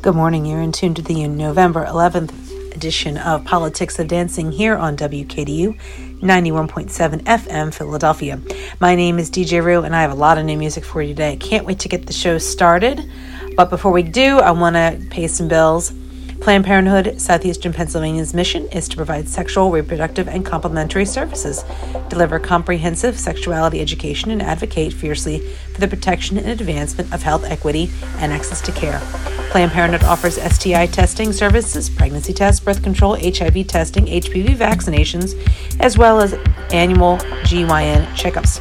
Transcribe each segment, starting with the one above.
Good morning. You're in tune to the November 11th edition of Politics of Dancing here on WKDU 91.7 FM Philadelphia. My name is DJ ROO and I have a lot of new music for you today. Can't wait to get the show started. But before we do, I want to pay some bills. Planned Parenthood Southeastern Pennsylvania's mission is to provide sexual, reproductive, and complementary services, deliver comprehensive sexuality education, and advocate fiercely for the protection and advancement of health equity and access to care. Planned Parenthood offers STI testing services, pregnancy tests, birth control, HIV testing, HPV vaccinations, as well as annual GYN checkups.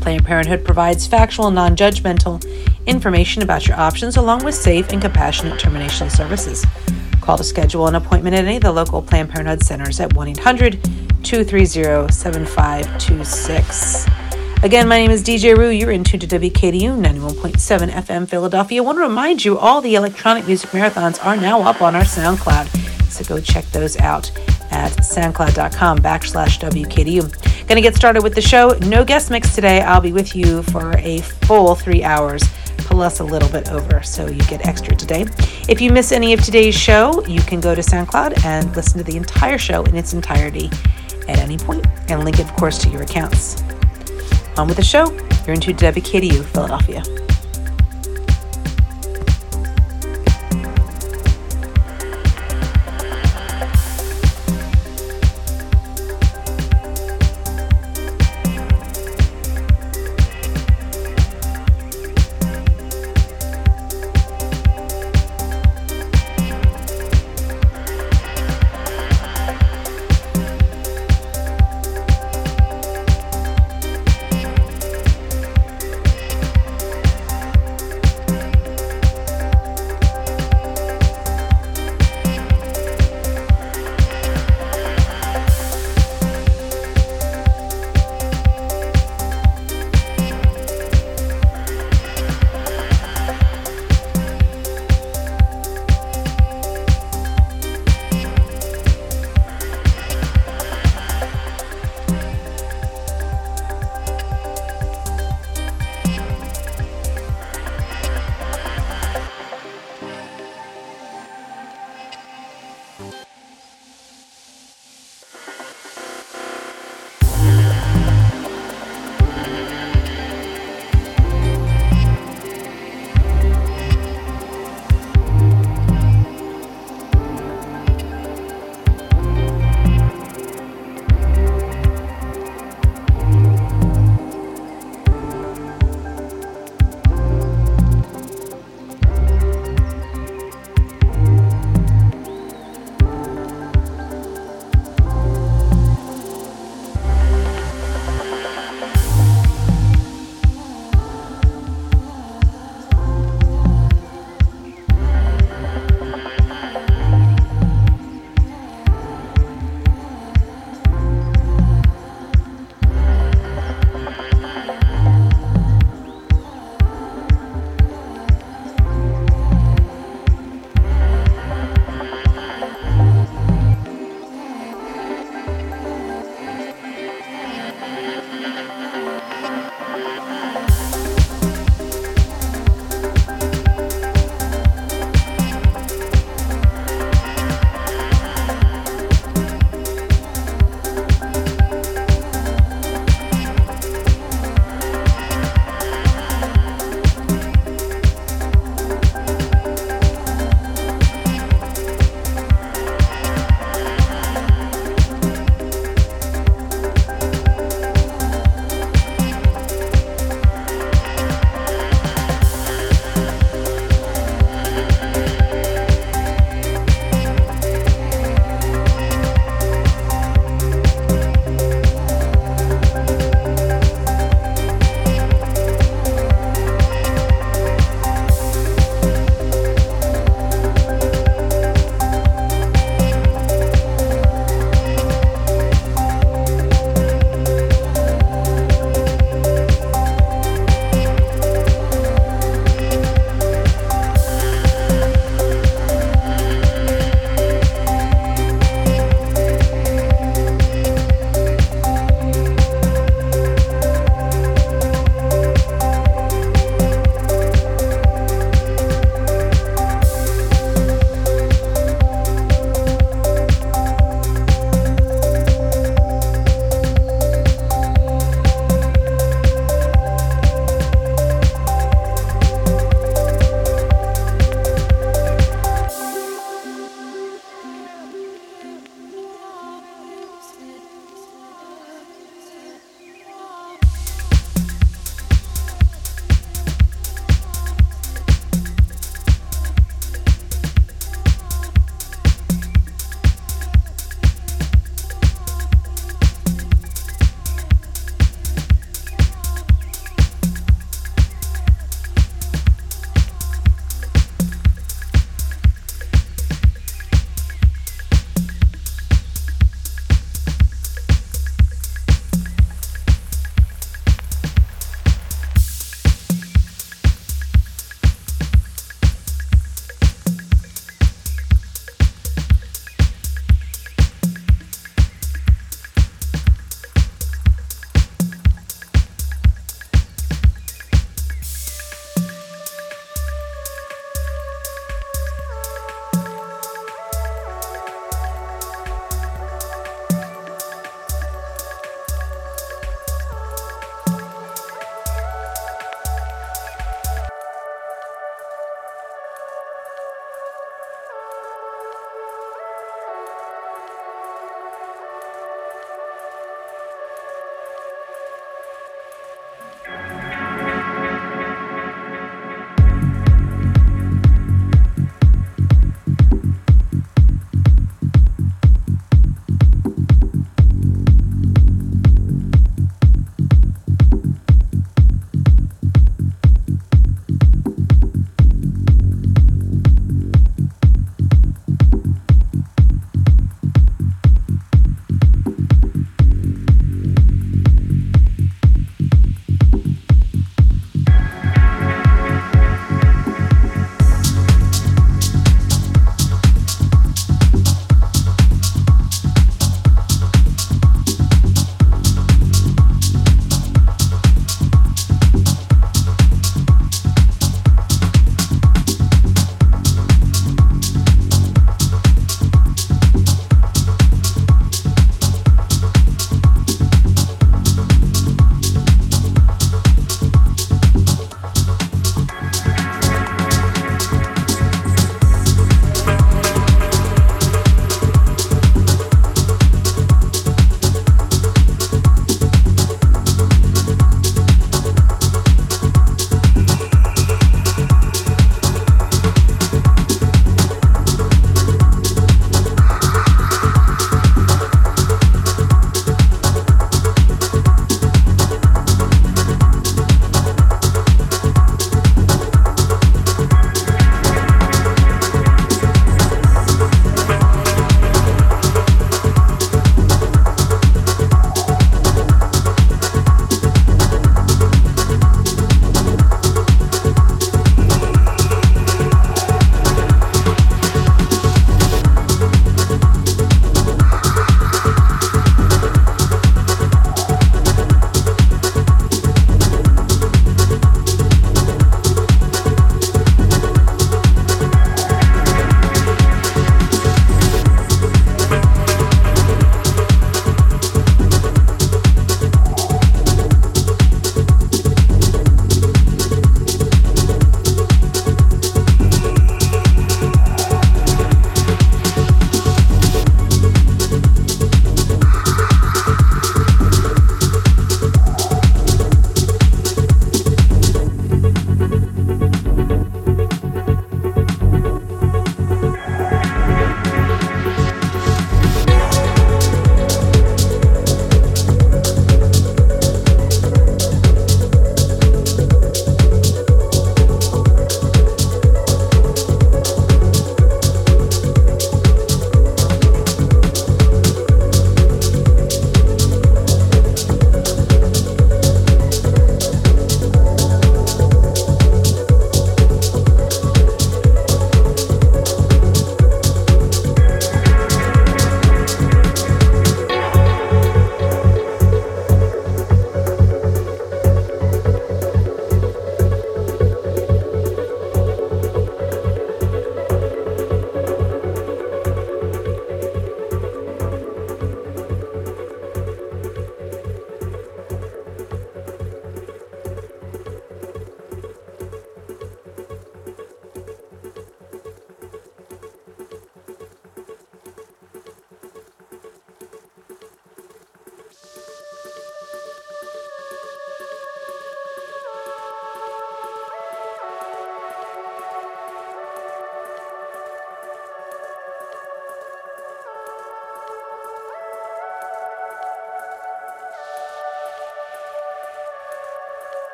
Planned Parenthood provides factual, non judgmental information about your options along with safe and compassionate termination services. Call to schedule an appointment at any of the local Planned Parenthood centers at 1 800 230 7526. Again, my name is DJ ROO. You're in tune to WKDU 91.7 FM Philadelphia. I want to remind you all the electronic music marathons are now up on our SoundCloud. So go check those out at soundcloud.com backslash WKDU. Going to get started with the show. No guest mix today. I'll be with you for a full three hours plus a little bit over, so you get extra today. If you miss any of today's show, you can go to SoundCloud and listen to the entire show in its entirety at any point, and link of course, to your accounts. On with the show. You're into WKDU Philadelphia.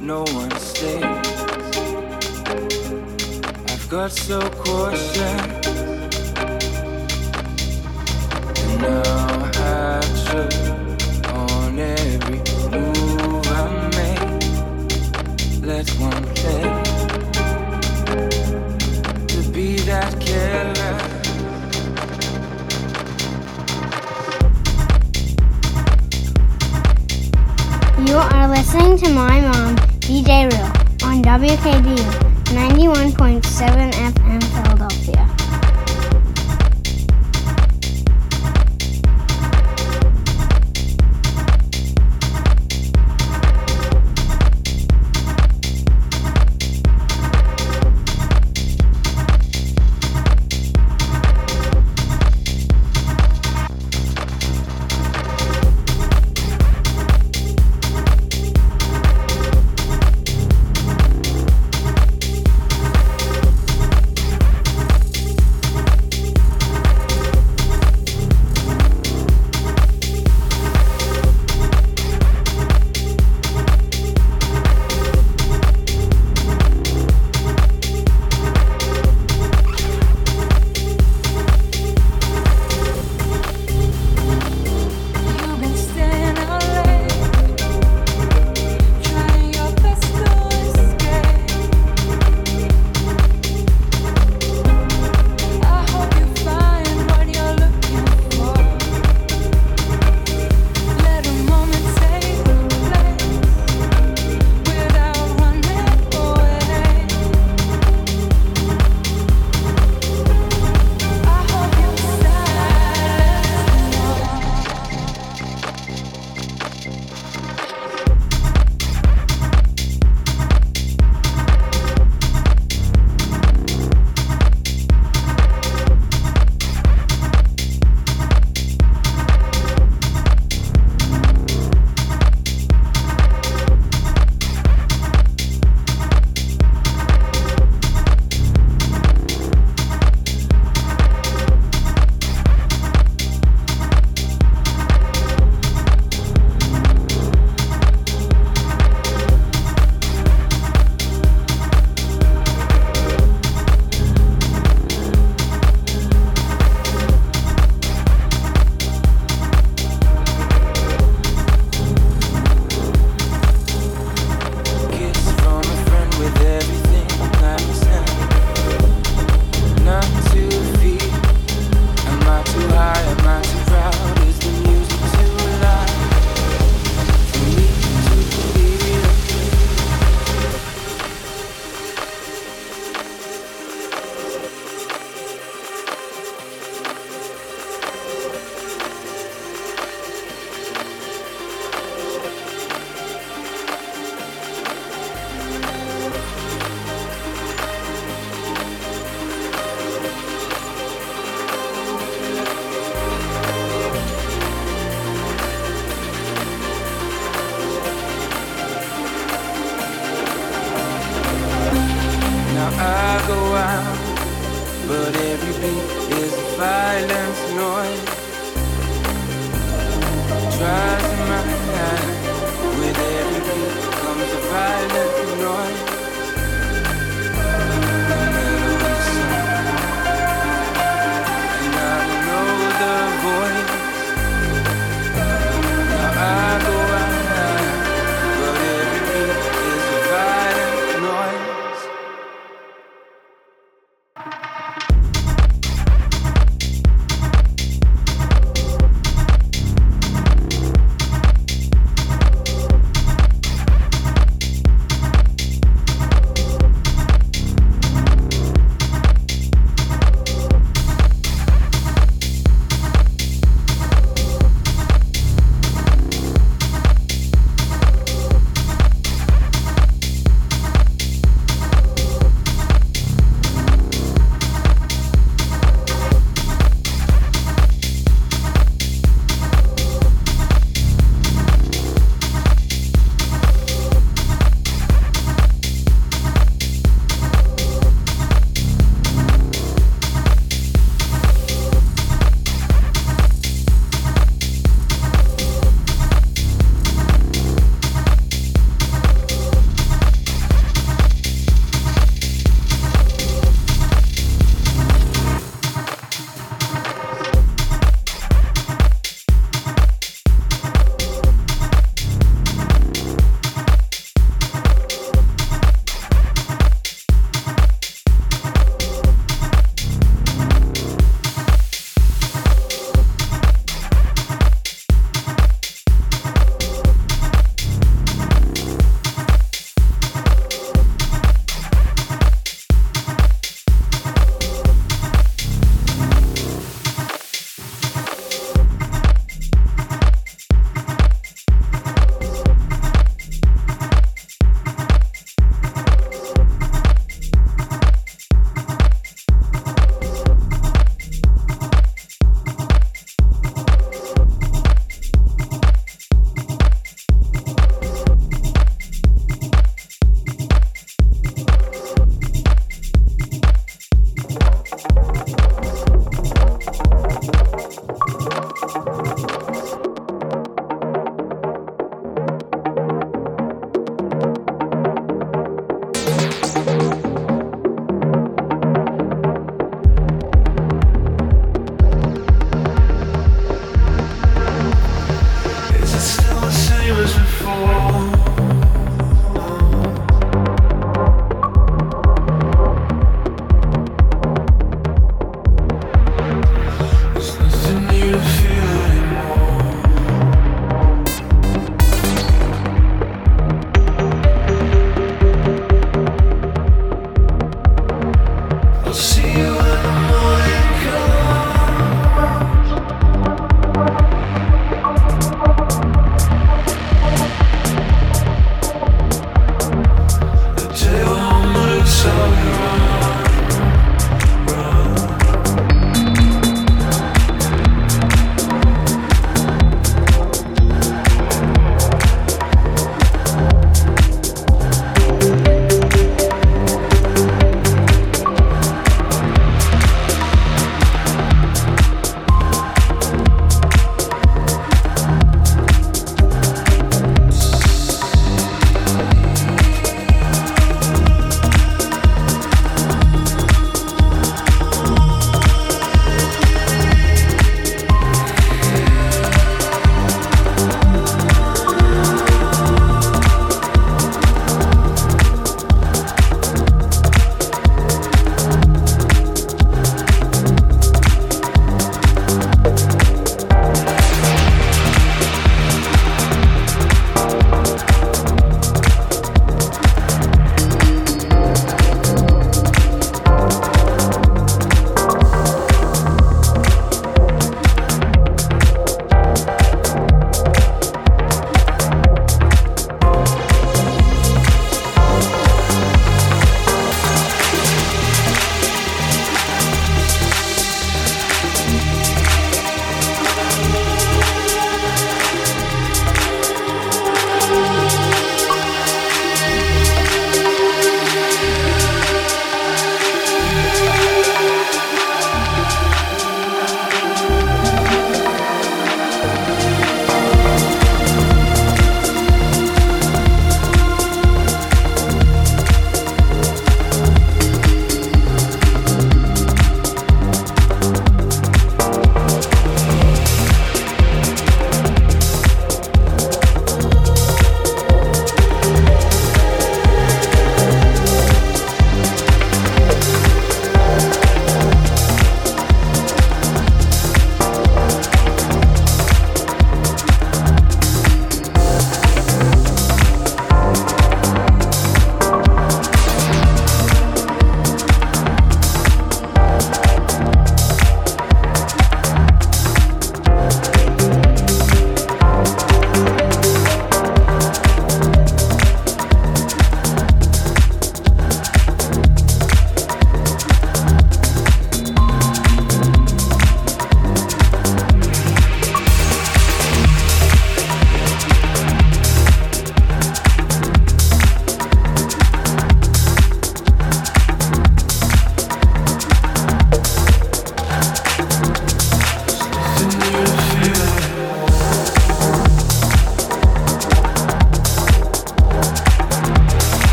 no one stays. I've got so cautious, and now I trip on every move I make. Let one play to be that killer. You are listening to my mom. DJ ROO on WKDU 91.7 FM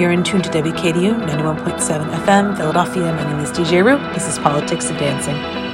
You're in tune to WKDU 91.7 FM, Philadelphia. My name is DJ ROO. This is Politics of Dancing.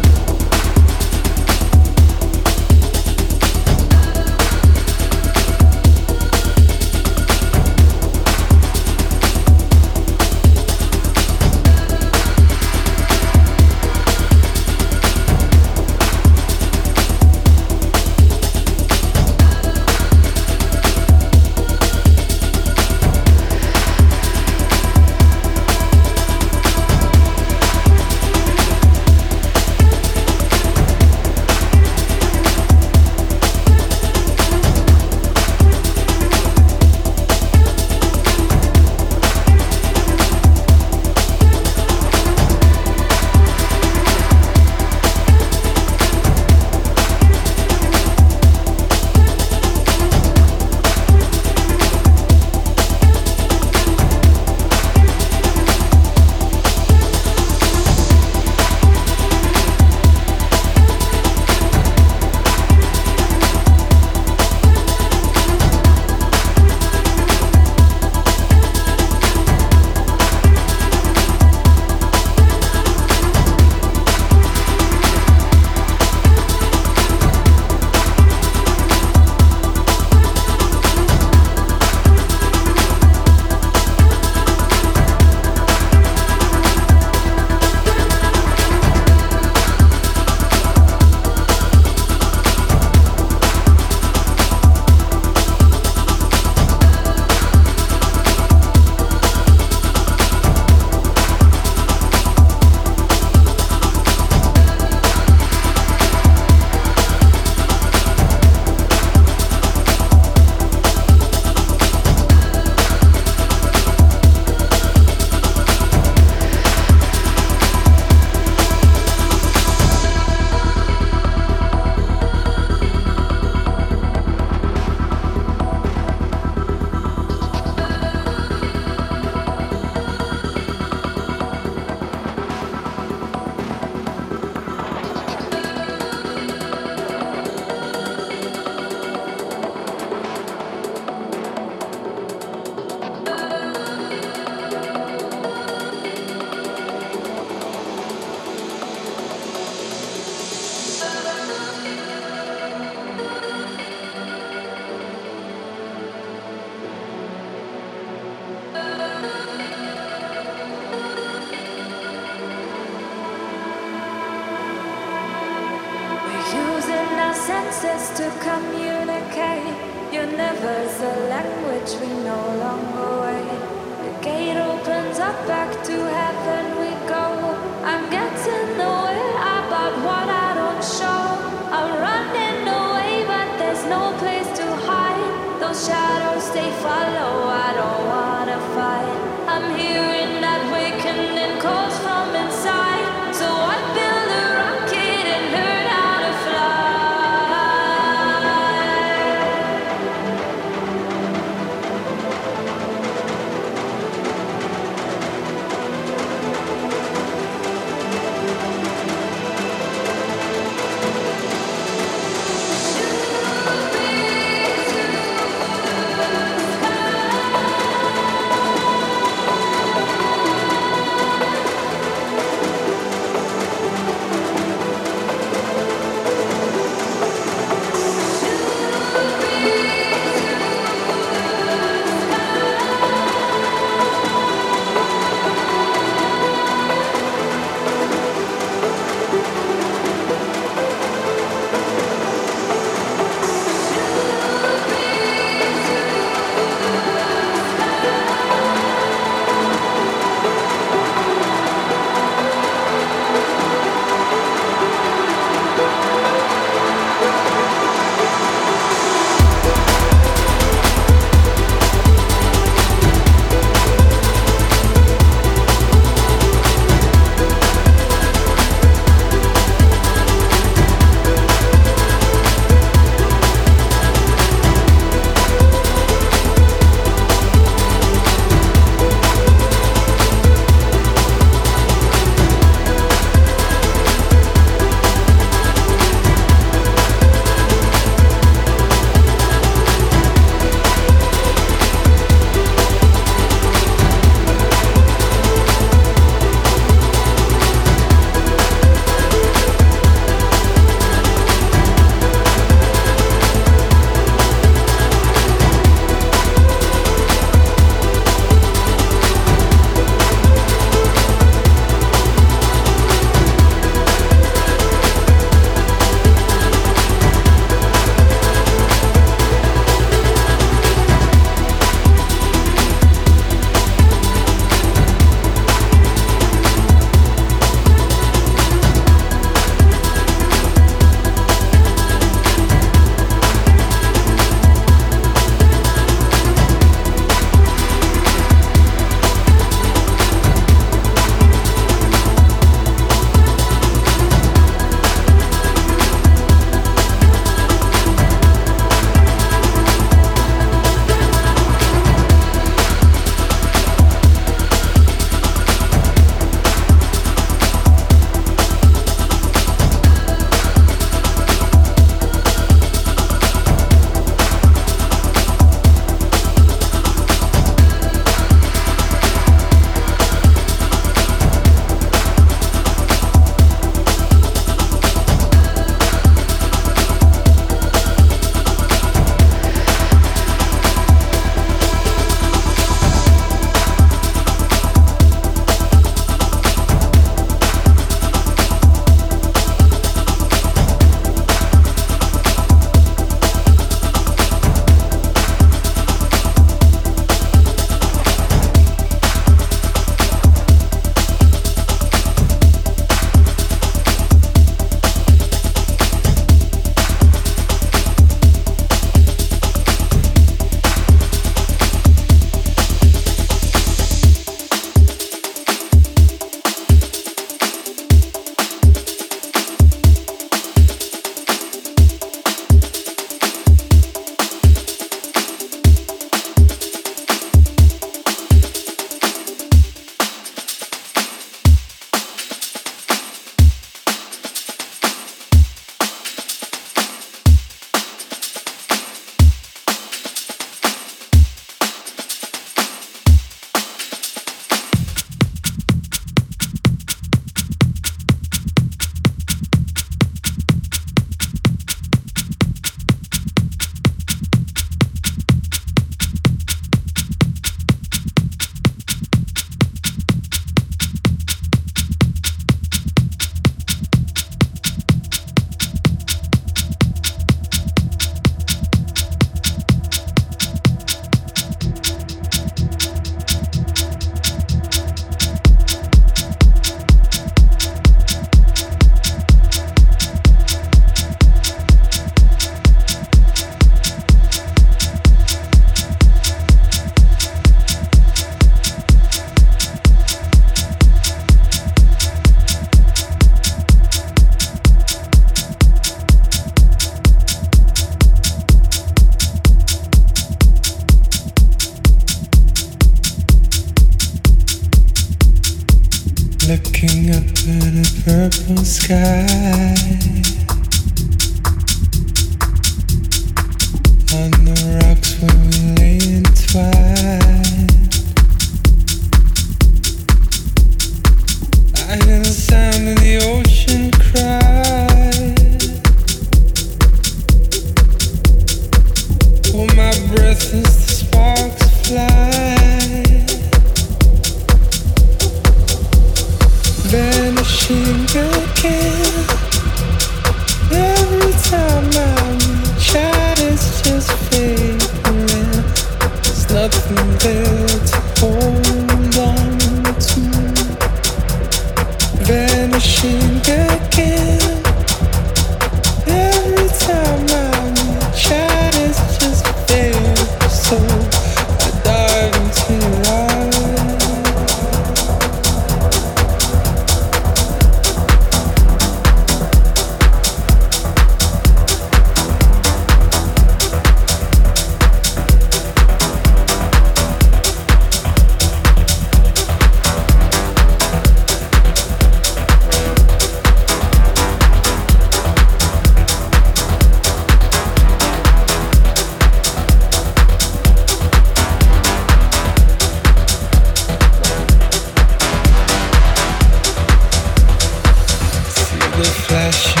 the flash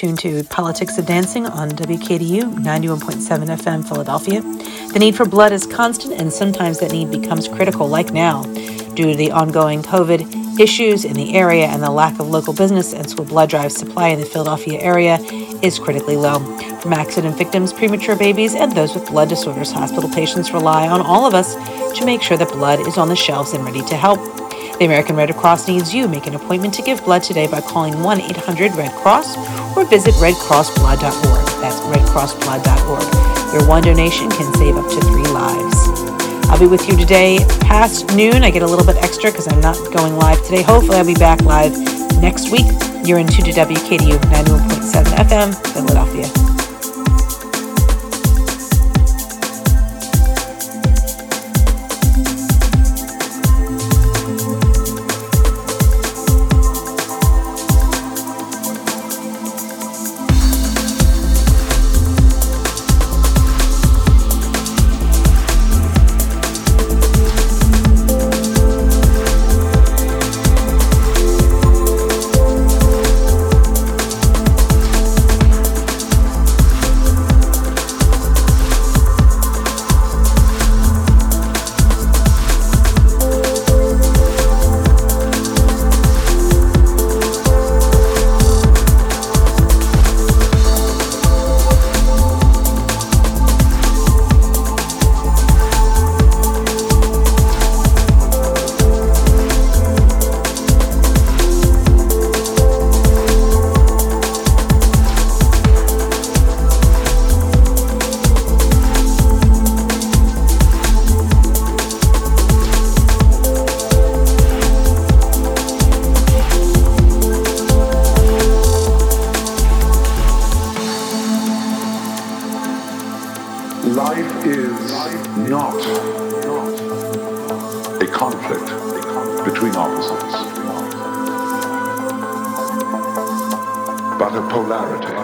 You're in tune to Politics of Dancing on WKDU 91.7 FM Philadelphia. The need for blood is constant, and sometimes that need becomes critical, like now, due to the ongoing COVID issues in the area and the lack of local business, and so blood drive supply in the Philadelphia area is critically low. From accident victims, premature babies, and those with blood disorders, hospital patients rely on all of us to make sure that blood is on the shelves and ready to help. The American Red Cross needs you. Make an appointment to give blood today by calling 1 800 Red Cross or visit redcrossblood.org. That's redcrossblood.org. Your one donation can save up to three lives. I'll be with you today past noon. I get a little bit extra because I'm not going live today. Hopefully, I'll be back live next week. You're in 2 to WKDU 91.7 FM, Philadelphia. but of polarity.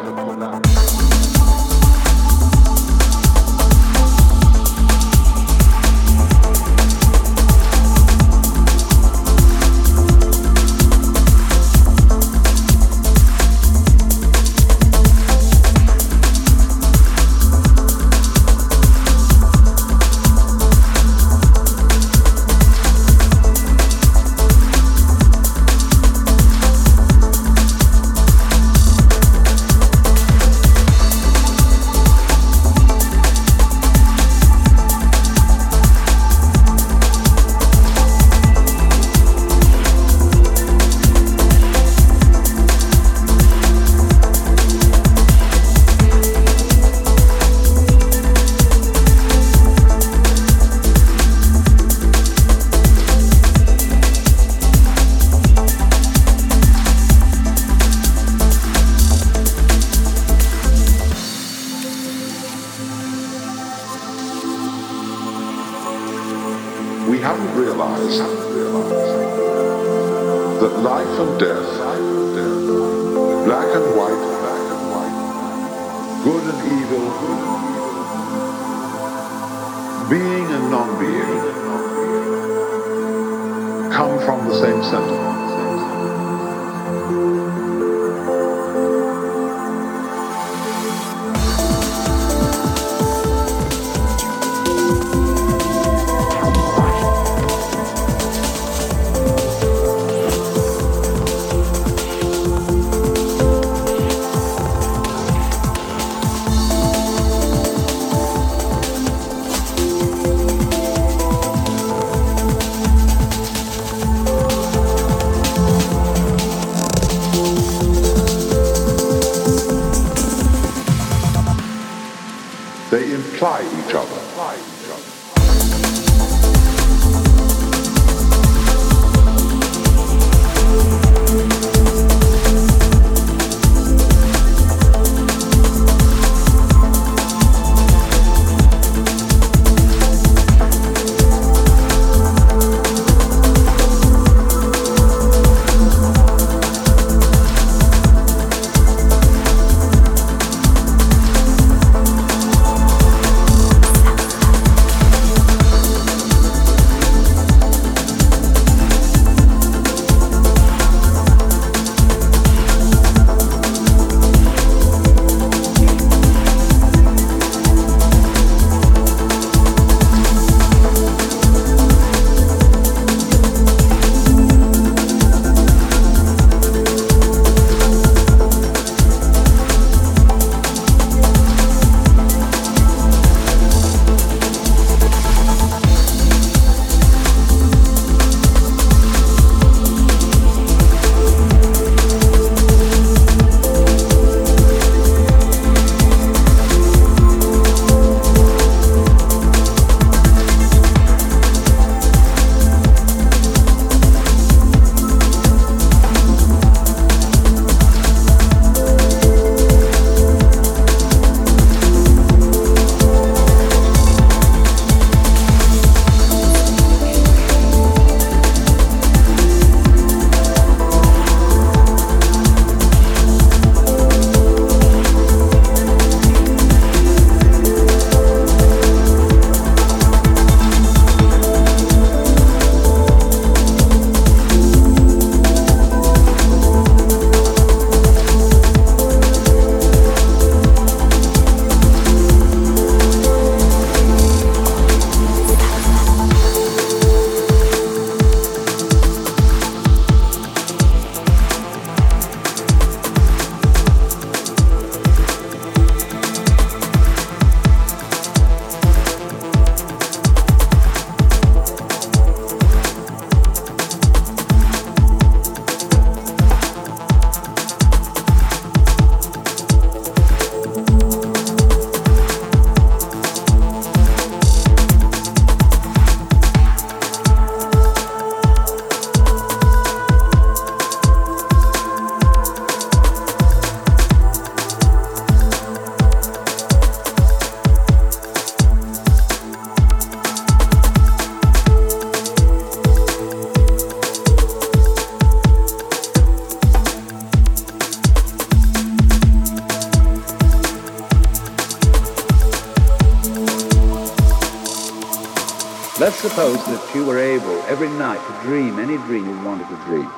Dream any dream you wanted to dream.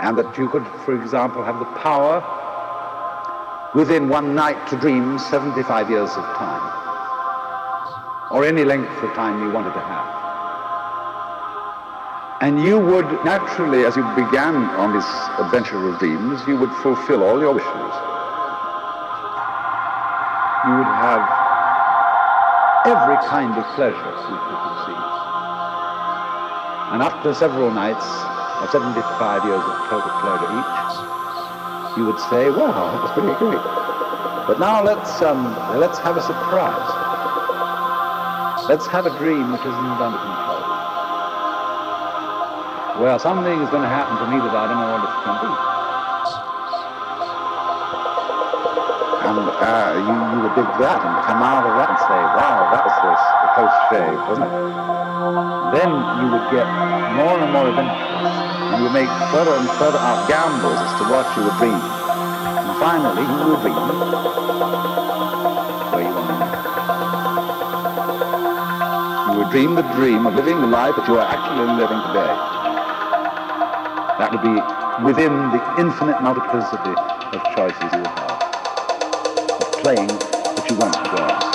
And that you could, for example, have the power within one night to dream 75 years of time. Or any length of time you wanted to have. And you would naturally, as you began on this adventure of dreams, you would fulfill all your wishes. You would have every kind of pleasure. And after several nights of 75 years of total pleasure each, you would say, wow, that was pretty great. But now let's, um, let's have a surprise. Let's have a dream which isn't under control. Well, something is going to happen to me that I don't know what it's going to be. And uh, you, you would dig that and come out of that and say, wow, that was this, the close shave, wasn't it? Then you would get more and more adventurous. You would make further and further out gambles as to what you would dream. And finally, you would dream where you be. You would dream the dream of living the life that you are actually living today. That would be within the infinite multiplicity of choices you have playing what you want to dance.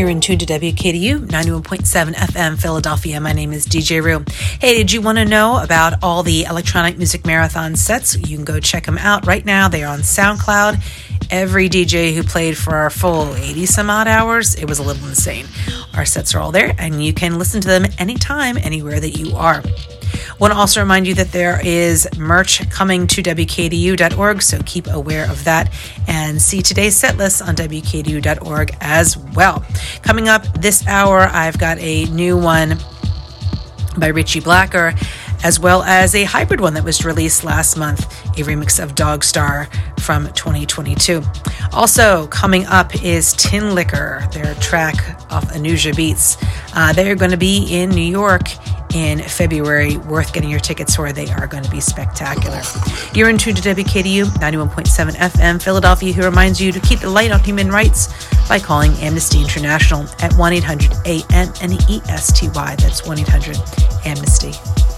You're in tune to WKDU 91.7 FM Philadelphia. My name is DJ ROO. Hey, did you want to know about all the electronic music marathon sets? You can go check them out right now. They are on SoundCloud. Every DJ who played for our full 80 some odd hours, it was a little insane. Our sets are all there, and you can listen to them anytime, anywhere that you are. Want to also remind you that there is merch coming to WKDU.org, so keep aware of that and see today's set list on WKDU.org as well. Coming up this hour, I've got a new one by Richie Blacker, as well as a hybrid one that was released last month, a remix of Dog Star from 2022. Also, coming up is Tinlicker, their track off Anjunabeats. Uh, they're going to be in New York in February. Worth getting your tickets for. They are going to be spectacular. You're in tune to WKDU 91.7 FM Philadelphia, who reminds you to keep the light on human rights by calling Amnesty International at 1 800 A M N E S T Y. That's 1 800 Amnesty.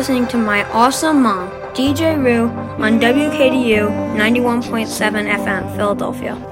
listening to my awesome mom, DJ ROO, on WKDU 91.7 FM, Philadelphia.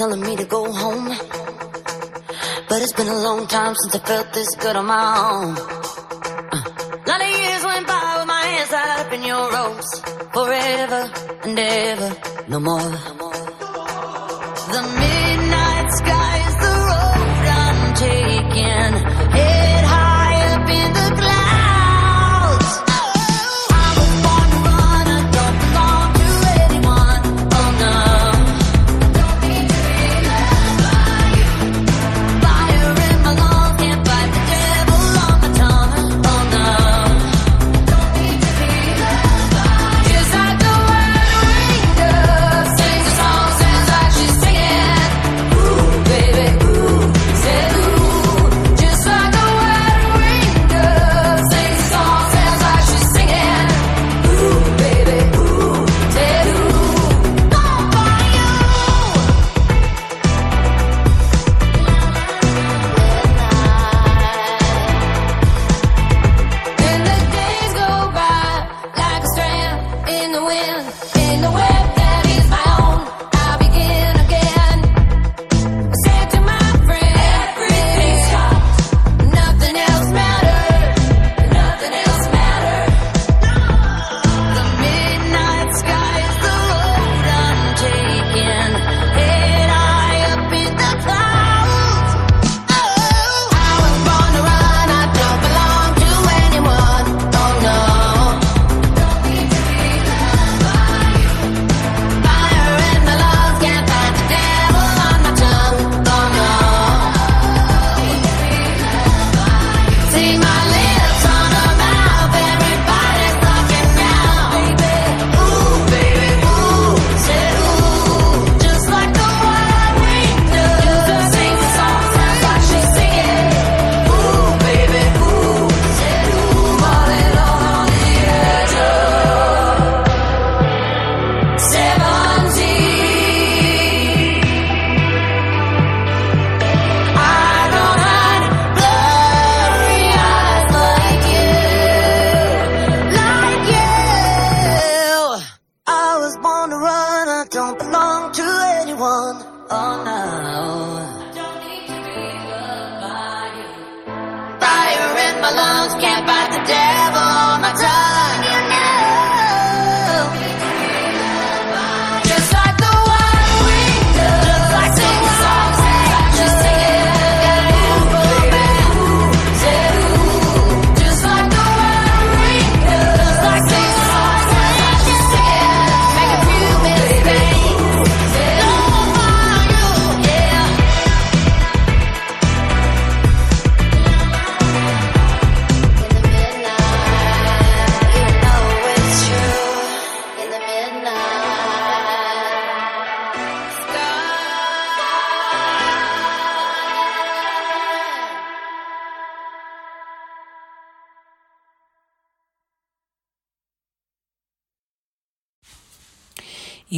Telling me to go home. But it's been a long time since I felt this good on my own. Uh, lot of years went by with my hands tied up in your ropes. Forever and ever, no more.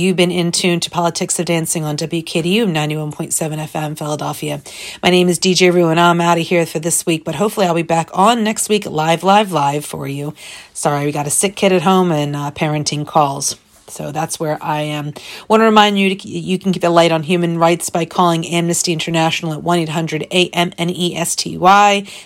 You've been in tune to Politics of Dancing on WKDU 91.7 FM Philadelphia. My name is DJ ROO and I'm out of here for this week, but hopefully I'll be back on next week live, live, live for you. Sorry, we got a sick kid at home and uh, parenting calls. So that's where I am. Want to remind you to, you can keep the light on human rights by calling Amnesty International at 1 800 AMNESTY.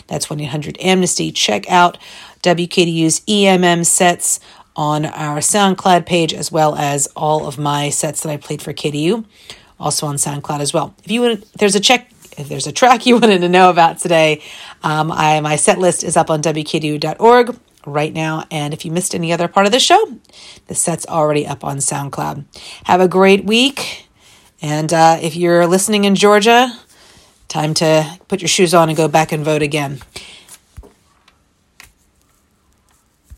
That's 1 800 Amnesty. Check out WKDU's EMM sets on our SoundCloud page as well as all of my sets that I played for KDU, also on SoundCloud as well. If you if there's a check, if there's a track you wanted to know about today, um, I my set list is up on WKDU.org right now. And if you missed any other part of the show, the set's already up on SoundCloud. Have a great week. And uh, if you're listening in Georgia, time to put your shoes on and go back and vote again.